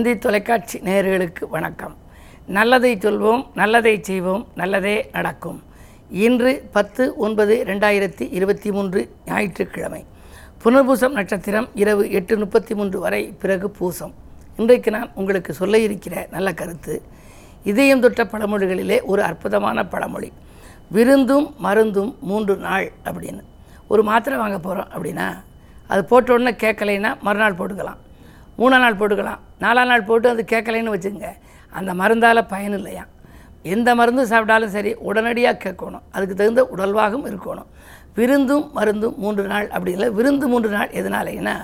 தந்தி தொலைக்காட்சி நேர்களுக்கு வணக்கம். நல்லதை சொல்வோம் நல்லதை செய்வோம் நல்லதே நடக்கும். இன்று பத்து ஒன்பது ரெண்டாயிரத்தி இருபத்தி மூன்று ஞாயிற்றுக்கிழமை. புனர்பூசம் நட்சத்திரம் இரவு எட்டு முப்பத்தி மூன்று வரை பிறகு பூசம். இன்றைக்கு நான் உங்களுக்கு சொல்ல இருக்கிற நல்ல கருத்து இதயம் தொட்ட பழமொழிகளிலே ஒரு அற்புதமான பழமொழி. விருந்தும் மருந்தும் மூன்று நாள் அப்படின்னு. ஒரு மாத்திரை வாங்க போகிறோம் அப்படின்னா அது போட்ட உடனே கேட்கலைன்னா மறுநாள் போட்டுக்கலாம். மூணாம் நாள் போட்டுக்கலாம். நாலாம் நாள் போட்டு அது கேட்கலைன்னு வச்சுங்க. அந்த மருந்தால் பயன் இல்லையா? எந்த மருந்து சாப்பிட்டாலும் சரி உடனடியாக கேட்கணும். அதுக்கு தகுந்த உடல்வாகவும் இருக்கணும். விருந்தும் மருந்தும் மூன்று நாள் அப்படி இல்லை. விருந்து மூன்று நாள் எதனாலேன்னா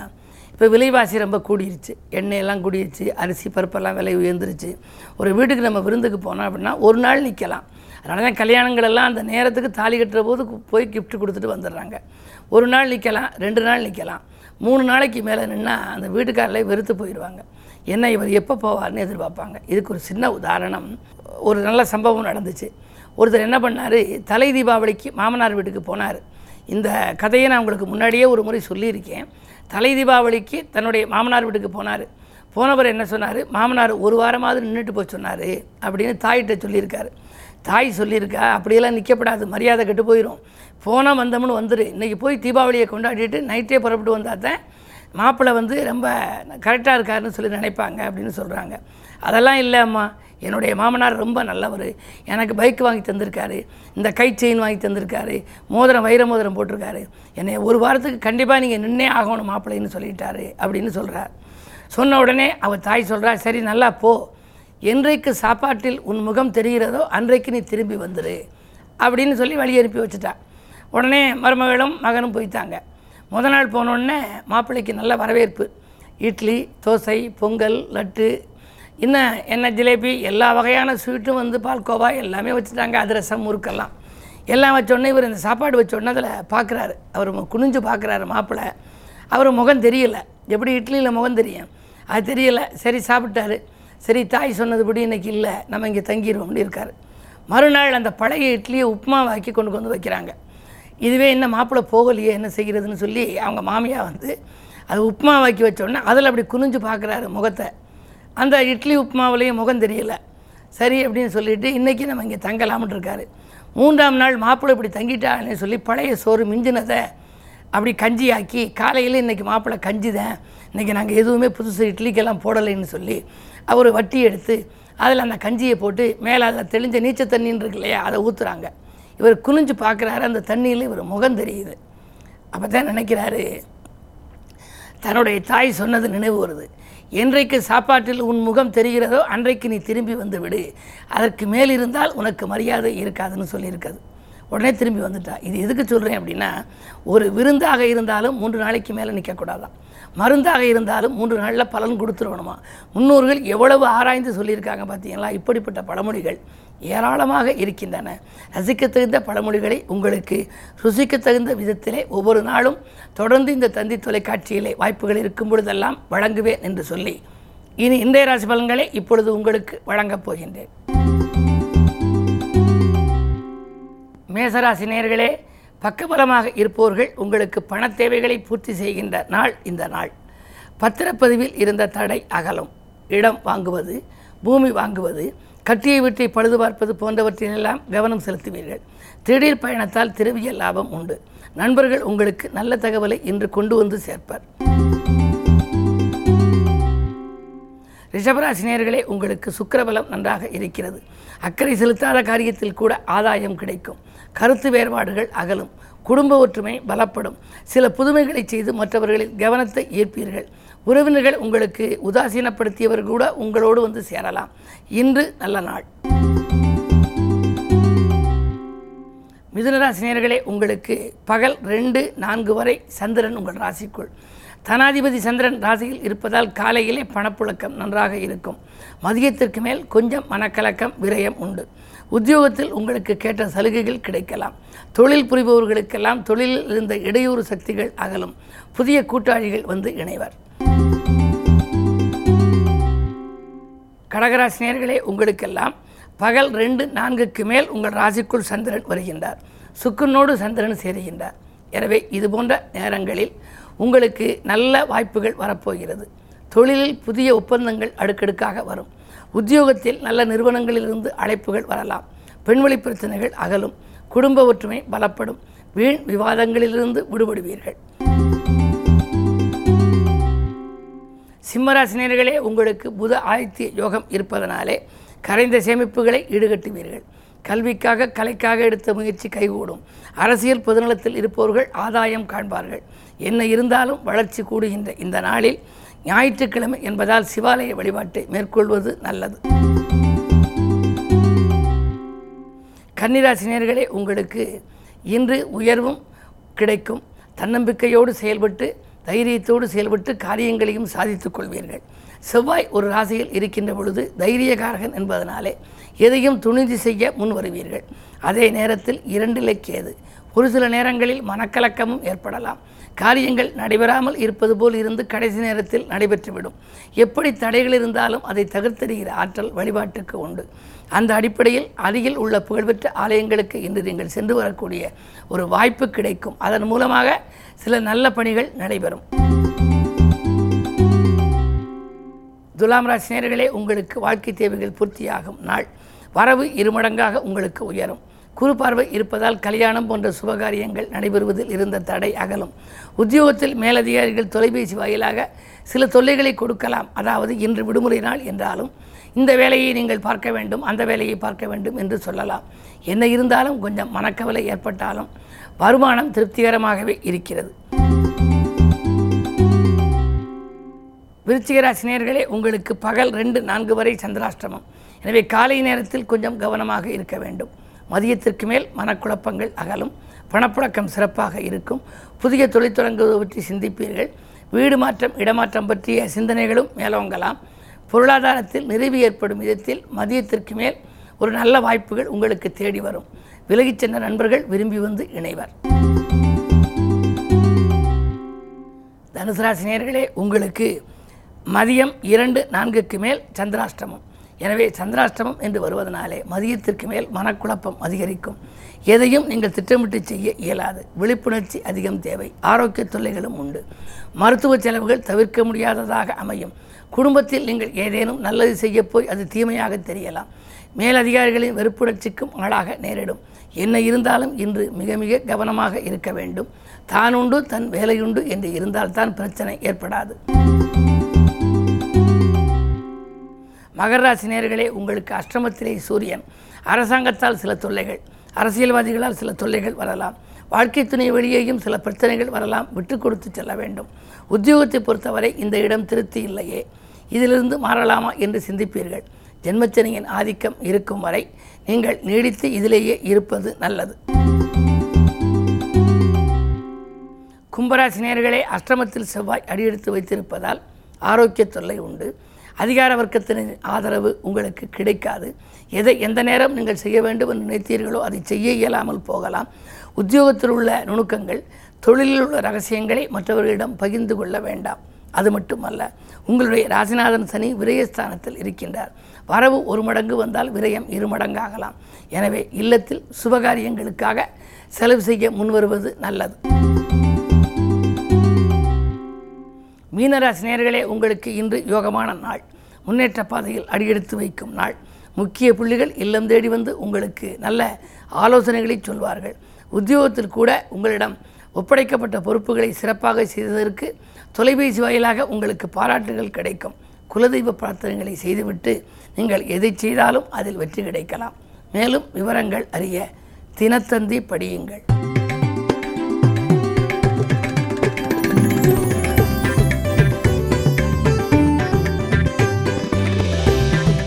இப்போ விலைவாசி ரொம்ப கூடிருச்சு. எண்ணெயெல்லாம் கூடிருச்சு. அரிசி பருப்பெல்லாம் விலை உயர்ந்துருச்சு. ஒரு வீட்டுக்கு நம்ம விருந்துக்கு போனோம் அப்படின்னா ஒரு நாள் நிற்கலாம் அதனால தான் கல்யாணங்களெல்லாம் அந்த நேரத்துக்கு தாலி கட்டுற போது போய் கிஃப்ட் கொடுத்துட்டு வந்துடுறாங்க. ஒரு நாள் நிற்கலாம் ரெண்டு நாள் நிற்கலாம் மூணு நாளைக்கு மேலே நின்னால் அந்த வீட்டுக்காரர்களே வெறுத்து போயிடுவாங்க. என்ன இவர் எப்போ போவார்னு எதிர்பார்ப்பாங்க. இதுக்கு ஒரு சின்ன உதாரணம். ஒரு நல்ல சம்பவம் நடந்துச்சு. ஒருத்தர் என்ன பண்ணார்? தலை தீபாவளிக்கு மாமனார் வீட்டுக்கு போனார். இந்த கதையை நான் உங்களுக்கு முன்னாடியே ஒரு முறை சொல்லியிருக்கேன். தலை தீபாவளிக்கு தன்னுடைய மாமனார் வீட்டுக்கு போனார். போனவர் என்ன சொன்னார்? மாமனார் ஒரு வாரமாவது நின்றுட்டு போய் சொன்னார் அப்படின்னு தாயிட்ட சொல்லியிருக்காரு. தாய் சொல்லியிருக்கா அப்படியெல்லாம் நிற்கப்படாது மரியாதை கெட்டு போயிடும் போனால் வந்தோம்னு வந்துடு இன்றைக்கி போய் தீபாவளியை கொண்டாடிட்டு நைட்டே புறப்பட்டு வந்தால் தான் மாப்பிள்ளை வந்து ரொம்ப கரெக்டாக இருக்காருன்னு சொல்லி நினைப்பாங்க அப்படின்னு சொல்கிறாங்க அதெல்லாம் இல்லை அம்மா. என்னுடைய மாமனார் ரொம்ப நல்லவர். எனக்கு பைக் வாங்கி தந்திருக்காரு. இந்த கை செயின் வாங்கி தந்திருக்காரு. மோதிரம் வைர மோதிரம் போட்டிருக்காரு. என்னை ஒரு வாரத்துக்கு கண்டிப்பாக நீங்கள் நின்னே ஆகணும் மாப்பிள்ளைன்னு சொல்லிட்டாரு அப்படின்னு சொல்கிறார் சொன்ன உடனே அவள் தாய் சொல்கிறா சரி நல்லா போ. என்றைக்கு சாப்பாட்டில் உன் முகம் தெரிகிறதோ அன்றைக்கு நீ திரும்பி வந்துடு அப்படின்னு சொல்லி வழி அனுப்பி வச்சுட்டா. உடனே மருமகளும் மகனும் போயிட்டாங்க. முத நாள் போனோடனே மாப்பிள்ளைக்கு நல்ல வரவேற்பு. இட்லி தோசை பொங்கல் லட்டு இன்னும் என்ன ஜிலேபி எல்லா வகையான ஸ்வீட்டும் வந்து பால்கோவா எல்லாமே வச்சுட்டாங்க. அதிரசம் முறுக்கெல்லாம். எல்லாம் வச்சோடனே இவர் இந்த சாப்பாடு வச்சோடனே அதில் பார்க்குறாரு. அவர் குனிஞ்சு பார்க்குறாரு மாப்பிள்ளை. அவர் முகம் தெரியல. எப்படி இட்லியில் முகம் தெரியும்? அது தெரியல. சரி சாப்பிட்டாரு. சரி தாய் சொன்னதுபடி இன்றைக்கி இல்லை நம்ம இங்கே தங்கிடுவோம்னு இருக்கார். மறுநாள் அந்த பழைய இட்லியை உப்புமாவாக்கி கொண்டு வந்து வைக்கிறாங்க. இதுவே என்ன மாப்பிள்ளை போகலையே என்ன செய்கிறதுன்னு சொல்லி அவங்க மாமியா வந்து அது உப்புமாவாக்கி வச்சோடனே அதில் அப்படி குனிஞ்சு பார்க்குறாரு முகத்தை. அந்த இட்லி உப்புமாவுலேயும் முகம் தெரியல. சரி அப்படின்னு சொல்லிட்டு இன்றைக்கி நம்ம இங்கே தங்கலாம்னு இருக்காரு. மூன்றாம் நாள் மாப்பிள்ளை இப்படி தங்கிட்டான்னு சொல்லி பழைய சோறு மிஞ்சினதை அப்படி கஞ்சி ஆக்கி காலையில் இன்றைக்கி மாப்பிள்ளை கஞ்சி தான் இன்றைக்கி நாங்கள் எதுவுமே புதுசு இட்லிக்கெல்லாம் போடலைன்னு சொல்லி அவர் வட்டி எடுத்து அதில் அந்த கஞ்சியை போட்டு மேலே அதில் தெளிஞ்ச நீச்சல் தண்ணின்னு இருக்கு இல்லையா அதை ஊற்றுறாங்க இவர் குனிஞ்சு பார்க்குறாரு அந்த தண்ணியில் இவர் முகம் தெரியுது. அப்போ தான் நினைக்கிறாரு தன்னுடைய தாய் சொன்னது நினைவு வருது. என்றைக்கு சாப்பாட்டில் உன் முகம் தெரிகிறதோ அன்றைக்கு நீ திரும்பி வந்து விடு. அதற்கு மேல் இருந்தால் உனக்கு மரியாதை இருக்காதுன்னு சொல்லியிருக்காது உடனே திரும்பி வந்துட்டா. இது எதுக்கு சொல்கிறேன் அப்படின்னா ஒரு விருந்தாக இருந்தாலும் மூன்று நாளைக்கு மேலே நிற்கக்கூடாதான் மருந்தாக இருந்தாலும் மூன்று நாளில் பலன் கொடுத்துருவணுமா? முன்னோர்கள் எவ்வளவு ஆராய்ந்து சொல்லியிருக்காங்க பார்த்தீங்களா இப்படிப்பட்ட பழமொழிகள் ஏராளமாக இருக்கின்றன. ரசிக்க தகுந்த பழமொழிகளை உங்களுக்கு ருசிக்க தகுந்த விதத்திலே ஒவ்வொரு நாளும் தொடர்ந்து இந்த தந்தி தொலைக்காட்சியிலே வாய்ப்புகள் இருக்கும் பொழுதெல்லாம் வழங்குவேன் என்று சொல்லி இனி இன்றைய ராசி பலன்களை இப்பொழுது உங்களுக்கு வழங்கப் போகின்றேன். மேசராசி நேர்களே பக்கபலமாக இருப்பவர்கள் உங்களுக்கு பண தேவைகளை பூர்த்தி செய்கின்ற நாள் இந்த நாள். பத்திரப்பதிவில் இருந்த தடை அகலும். இடம் வாங்குவது பூமி வாங்குவது கட்டிய வீட்டை பழுது பார்ப்பது போன்றவற்றிலெல்லாம் கவனம் செலுத்துவீர்கள். திடீர் பயணத்தால் திருவிய லாபம் உண்டு. நண்பர்கள் உங்களுக்கு நல்ல தகவலை இன்று கொண்டு வந்து சேர்ப்பர். ரிஷபராசினியர்களே உங்களுக்கு சுக்கரபலம் நன்றாக இருக்கிறது. அக்கறை செலுத்தாத காரியத்தில் கூட ஆதாயம் கிடைக்கும். கருத்து வேறுபாடுகள் அகலும். குடும்ப ஒற்றுமை பலப்படும். சில புதுமைகளை செய்து மற்றவர்களின் கவனத்தை ஈர்ப்பீர்கள். உறவினர்கள் உங்களுக்கு உதாசீனப்படுத்தியவர் கூட உங்களோடு வந்து சேரலாம். இன்று நல்ல நாள். மிதுனராசினியர்களே உங்களுக்கு பகல் ரெண்டு நான்கு வரை சந்திரன் உங்கள் ராசிக்குள். தனாதிபதி சந்திரன் ராசியில் இருப்பதால் காலையிலே பணப்புழக்கம் நன்றாக இருக்கும். மதியத்திற்கு மேல் கொஞ்சம் மனக்கலக்கம் விரயம் உண்டு. உத்தியோகத்தில் உங்களுக்கு கேட்ட சலுகைகள் கிடைக்கலாம். தொழில் புரிபவர்களுக்கெல்லாம் தொழிலில் இருந்த இடையூறு சக்திகள் அகலும். புதிய கூட்டாளிகள் வந்து இணைவர். கடகராசினியர்களே உங்களுக்கெல்லாம் பகல் ரெண்டு நான்குக்கு மேல் உங்கள் ராசிக்குள் சந்திரன் வருகின்றார். சுக்குனோடு சந்திரன் சேருகின்றார். எனவே இது போன்ற நேரங்களில் உங்களுக்கு நல்ல வாய்ப்புகள் வரப்போகிறது. தொழிலில் புதிய ஒப்பந்தங்கள் அடுக்கடுக்காக வரும். உத்தியோகத்தில் நல்ல நிறுவனங்களிலிருந்து அழைப்புகள் வரலாம். பெண்வழி பிரச்சனைகள் அகலும். குடும்ப ஒற்றுமை பலப்படும். வீண் விவாதங்களிலிருந்து விடுபடுவீர்கள். சிம்மராசினியர்களே உங்களுக்கு புத ஆதித்ய யோகம் இருப்பதனாலே கரைந்த சேமிப்புகளை ஈடுகட்டுவீர்கள். கல்விக்காக கலைக்காக எடுத்த முயற்சி கைகூடும். அரசியல் பொதுநலத்தில் இருப்பவர்கள் ஆதாயம் காண்பார்கள். என்ன இருந்தாலும் வளர்ச்சி கூடுகின்ற இந்த நாளில் ஞாயிற்றுக்கிழமை என்பதால் சிவாலய வழிபாட்டை மேற்கொள்வது நல்லது. கன்னிராசினியர்களே உங்களுக்கு இன்று உயர்வும் கிடைக்கும். தன்னம்பிக்கையோடு செயல்பட்டு தைரியத்தோடு செயல்பட்டு காரியங்களையும் சாதித்துக் கொள்வீர்கள். செவ்வாய் ஒரு ராசியில் இருக்கின்ற பொழுது தைரியகாரகன் என்பதனாலே எதையும் துணிந்து செய்ய முன் வருவீர்கள். அதே நேரத்தில் இரண்டிலே கேது. ஒரு சில நேரங்களில் மனக்கலக்கமும் ஏற்படலாம். காரியங்கள் நடைபெறாமல் இருப்பது போல் இருந்து கடைசி நேரத்தில் நடைபெற்றுவிடும். எப்படி தடைகள் இருந்தாலும் அதை தகர்த்தெறிகிற ஆற்றல் வழிபாட்டுக்கு உண்டு. அந்த அடிப்படையில் அருகில் உள்ள புகழ்பெற்ற ஆலயங்களுக்கு இன்று நீங்கள் சென்று வரக்கூடிய ஒரு வாய்ப்பு கிடைக்கும். அதன் மூலமாக சில நல்ல பணிகள் நடைபெறும். துலாம் ராசினியர்களே உங்களுக்கு வாழ்க்கை தேவைகள் பூர்த்தியாகும் நாள். வரவு இருமடங்காக உங்களுக்கு உயரும். குறுபார்வை இருப்பதால் கல்யாணம் போன்ற சுபகாரியங்கள் நடைபெறுவதில் இருந்த தடை அகலும். உத்தியோகத்தில் மேலதிகாரிகள் தொலைபேசி வாயிலாக சில தொல்லைகளை கொடுக்கலாம். அதாவது இன்று விடுமுறை நாள் என்றாலும் இந்த வேலையை நீங்கள் பார்க்க வேண்டும் அந்த வேலையை பார்க்க வேண்டும் என்று சொல்லலாம். என்ன இருந்தாலும் கொஞ்சம் மனக்கவலை ஏற்பட்டாலும் வருமானம் திருப்திகரமாகவே இருக்கிறது. விருச்சிகராசினியர்களே உங்களுக்கு பகல் ரெண்டு நான்கு வரை சந்திராஷ்டமம். எனவே காலை நேரத்தில் கொஞ்சம் கவனமாக இருக்க வேண்டும். மதியத்திற்கு மேல் மனக்குழப்பங்கள் அகலும் பணப்புழக்கம் சிறப்பாக இருக்கும். புதிய தொழில் தொடங்குவது பற்றி சிந்திப்பீர்கள். வீடு மாற்றம் இடமாற்றம் பற்றிய சிந்தனைகளும் மேலோங்கலாம். பொருளாதாரத்தில் நிறைவு ஏற்படும் விதத்தில் மதியத்திற்கு மேல் ஒரு நல்ல வாய்ப்புகள் உங்களுக்கு தேடி வரும். விலகிச் சென்ற நண்பர்கள் விரும்பி வந்து இணைவர். தனுசு ராசினியர்களே உங்களுக்கு மதியம் இரண்டு நான்குக்கு மேல் சந்திராஷ்டமம். எனவே சந்திராஷ்டமம் என்று வருவதனாலே மதியத்திற்கு மேல் மனக்குழப்பம் அதிகரிக்கும். எதையும் நீங்கள் திட்டமிட்டு செய்ய இயலாது. விழிப்புணர்ச்சி அதிகம் தேவை. ஆரோக்கிய தொல்லைகளும் உண்டு. மருத்துவ செலவுகள் தவிர்க்க முடியாததாக அமையும். குடும்பத்தில் நீங்கள் ஏதேனும் நல்லது செய்ய போய் அது தீமையாக தெரியலாம். மேலதிகாரிகளின் வெறுப்புணர்ச்சிக்கும் ஆளாக நேரிடும். என்ன இருந்தாலும் இன்று மிக மிக கவனமாக இருக்க வேண்டும். தானுண்டு தன் வேலையுண்டு என்று இருந்தால்தான் பிரச்சனை ஏற்படாது. மகராசி நேர்களே உங்களுக்கு அஷ்டமத்திலே சூரியன். அரசாங்கத்தால் சில தொல்லைகள் அரசியல்வாதிகளால் சில தொல்லைகள் வரலாம். வாழ்க்கை துணை வெளியேயும் சில பிரச்சனைகள் வரலாம். விட்டு கொடுத்து செல்ல வேண்டும். உத்தியோகத்தை பொறுத்தவரை இந்த இடம் திருப்தி இல்லையே. இதிலிருந்து மாறலாமா என்று சிந்திப்பீர்கள். ஜென்மச்சனியின் ஆதிக்கம் இருக்கும் வரை நீங்கள் நீடித்து இதிலேயே இருப்பது நல்லது. கும்பராசினியர்களே அஷ்டமத்தில் செவ்வாய் அடியெடுத்து வைத்திருப்பதால் ஆரோக்கிய தொல்லை உண்டு. அதிகார வர்க்கத்தின் ஆதரவு உங்களுக்கு கிடைக்காது. எதை எந்த நேரம் நீங்கள் செய்ய வேண்டும் என்று நினைத்தீர்களோ அதை செய்ய இயலாமல் போகலாம். உத்தியோகத்தில் உள்ள நுணுக்கங்கள் தொழிலில் உள்ள ரகசியங்களை மற்றவர்களிடம் பகிர்ந்து கொள்ள வேண்டாம். அது மட்டுமல்ல உங்களுடைய ராசிநாதன் சனி விரயஸ்தானத்தில் இருக்கின்றார். வரவு ஒரு மடங்கு வந்தால் விரயம் இரு மடங்காகலாம். எனவே இல்லத்தில் சுபகாரியங்களுக்காக செலவு செய்ய முன்வருவது நல்லது. மீனராசினியர்களே உங்களுக்கு இன்று யோகமான நாள். முன்னேற்ற பாதையில் அடியெடுத்து வைக்கும் நாள். முக்கிய புள்ளிகள் இல்லம் தேடி வந்து உங்களுக்கு நல்ல ஆலோசனைகளை சொல்வார்கள். உத்தியோகத்தில் கூட உங்களிடம் ஒப்படைக்கப்பட்ட பொறுப்புகளை சிறப்பாக செய்ததற்கு தொலைபேசி வாயிலாக உங்களுக்கு பாராட்டுகள் கிடைக்கும். குலதெய்வ பிரார்த்தனைகளை செய்துவிட்டு நீங்கள் எதை செய்தாலும் அதில் வெற்றி கிடைக்கலாம். மேலும் விவரங்கள் அறிய தினத்தந்தி படியுங்கள்.